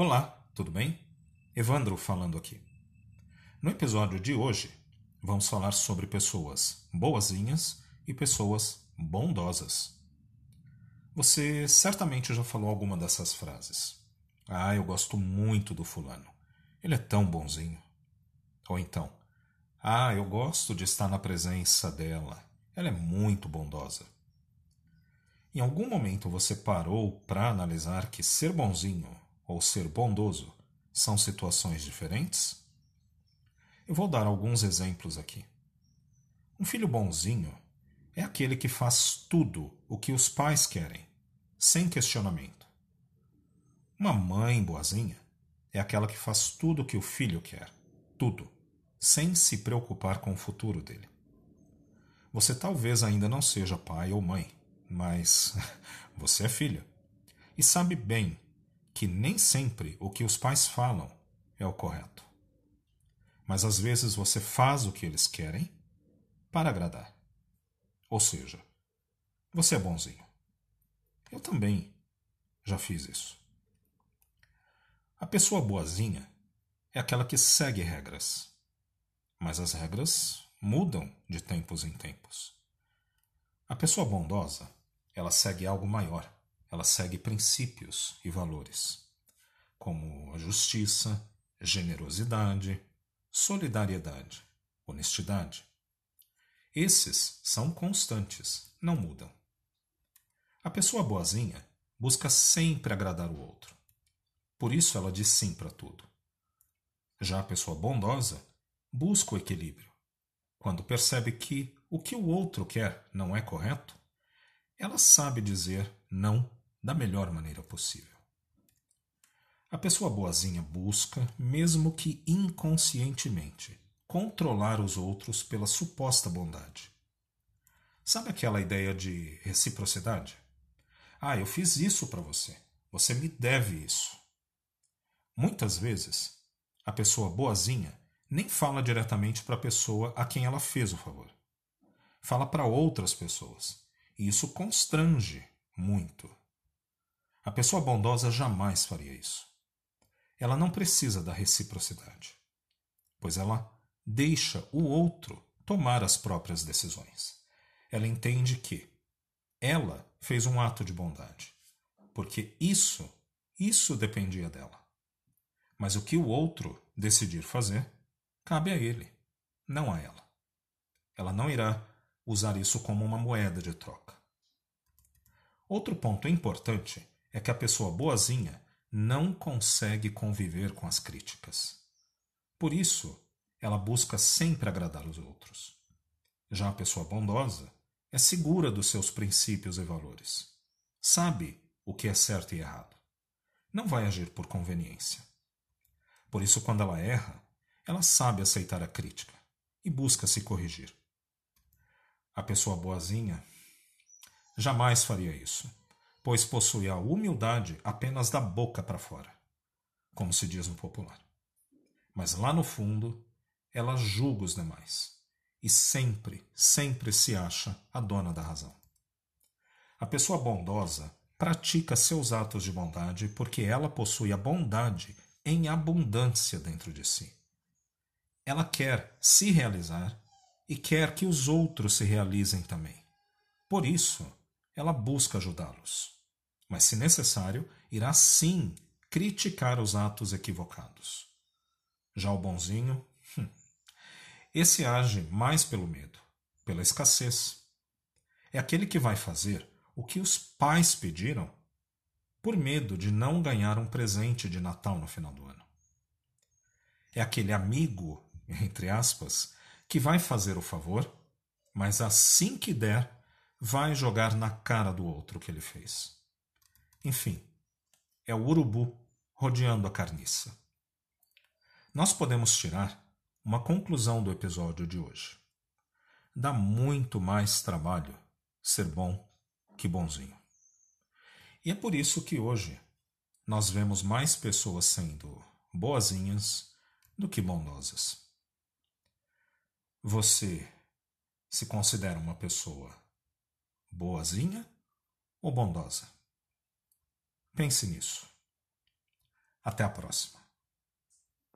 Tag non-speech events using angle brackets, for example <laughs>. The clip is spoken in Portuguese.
Olá, tudo bem? Evandro falando aqui. No episódio de hoje, vamos falar sobre pessoas boazinhas e pessoas bondosas. Você certamente já falou alguma dessas frases. Ah, eu gosto muito do fulano. Ele é tão bonzinho. Ou então, ah, eu gosto de estar na presença dela. Ela é muito bondosa. Em algum momento você parou para analisar que ser bonzinho ou ser bondoso são situações diferentes? Eu vou dar alguns exemplos aqui. Um filho bonzinho é aquele que faz tudo o que os pais querem, sem questionamento. Uma mãe boazinha é aquela que faz tudo o que o filho quer, tudo, sem se preocupar com o futuro dele. Você talvez ainda não seja pai ou mãe, mas <laughs> você é filho e sabe bem que nem sempre o que os pais falam é o correto. Mas às vezes você faz o que eles querem para agradar. Ou seja, você é bonzinho. Eu também já fiz isso. A pessoa boazinha é aquela que segue regras. Mas as regras mudam de tempos em tempos. A pessoa bondosa, ela segue algo maior ela segue princípios e valores, como a justiça, generosidade, solidariedade, honestidade. Esses são constantes, não mudam. A pessoa boazinha busca sempre agradar o outro. Por isso ela diz sim para tudo. Já a pessoa bondosa busca o equilíbrio. Quando percebe que o que o outro quer não é correto, ela sabe dizer não da melhor maneira possível. A pessoa boazinha busca, mesmo que inconscientemente, controlar os outros pela suposta bondade. Sabe aquela ideia de reciprocidade? Ah, eu fiz isso para você. Você me deve isso. Muitas vezes, a pessoa boazinha nem fala diretamente para a pessoa a quem ela fez o favor. Fala para outras pessoas. E isso constrange muito. A pessoa bondosa jamais faria isso. Ela não precisa da reciprocidade, pois ela deixa o outro tomar as próprias decisões. Ela entende que ela fez um ato de bondade, porque isso, isso dependia dela. Mas o que o outro decidir fazer, cabe a ele, não a ela. Ela não irá usar isso como uma moeda de troca. Outro ponto importante é que a pessoa boazinha não consegue conviver com as críticas. Por isso, ela busca sempre agradar os outros. Já a pessoa bondosa é segura dos seus princípios e valores. Sabe o que é certo e errado. Não vai agir por conveniência. Por isso, quando ela erra, ela sabe aceitar a crítica e busca se corrigir. A pessoa boazinha jamais faria isso pois possui a humildade apenas da boca para fora, como se diz no popular. Mas lá no fundo, ela julga os demais e sempre, sempre se acha a dona da razão. A pessoa bondosa pratica seus atos de bondade porque ela possui a bondade em abundância dentro de si. Ela quer se realizar e quer que os outros se realizem também. Por isso, ela busca ajudá-los mas, se necessário, irá sim criticar os atos equivocados. Já o bonzinho, hum, esse age mais pelo medo, pela escassez. É aquele que vai fazer o que os pais pediram por medo de não ganhar um presente de Natal no final do ano. É aquele amigo, entre aspas, que vai fazer o favor, mas assim que der, vai jogar na cara do outro que ele fez. Enfim, é o urubu rodeando a carniça. Nós podemos tirar uma conclusão do episódio de hoje. Dá muito mais trabalho ser bom que bonzinho. E é por isso que hoje nós vemos mais pessoas sendo boazinhas do que bondosas. Você se considera uma pessoa boazinha ou bondosa? Pense nisso. Até a próxima.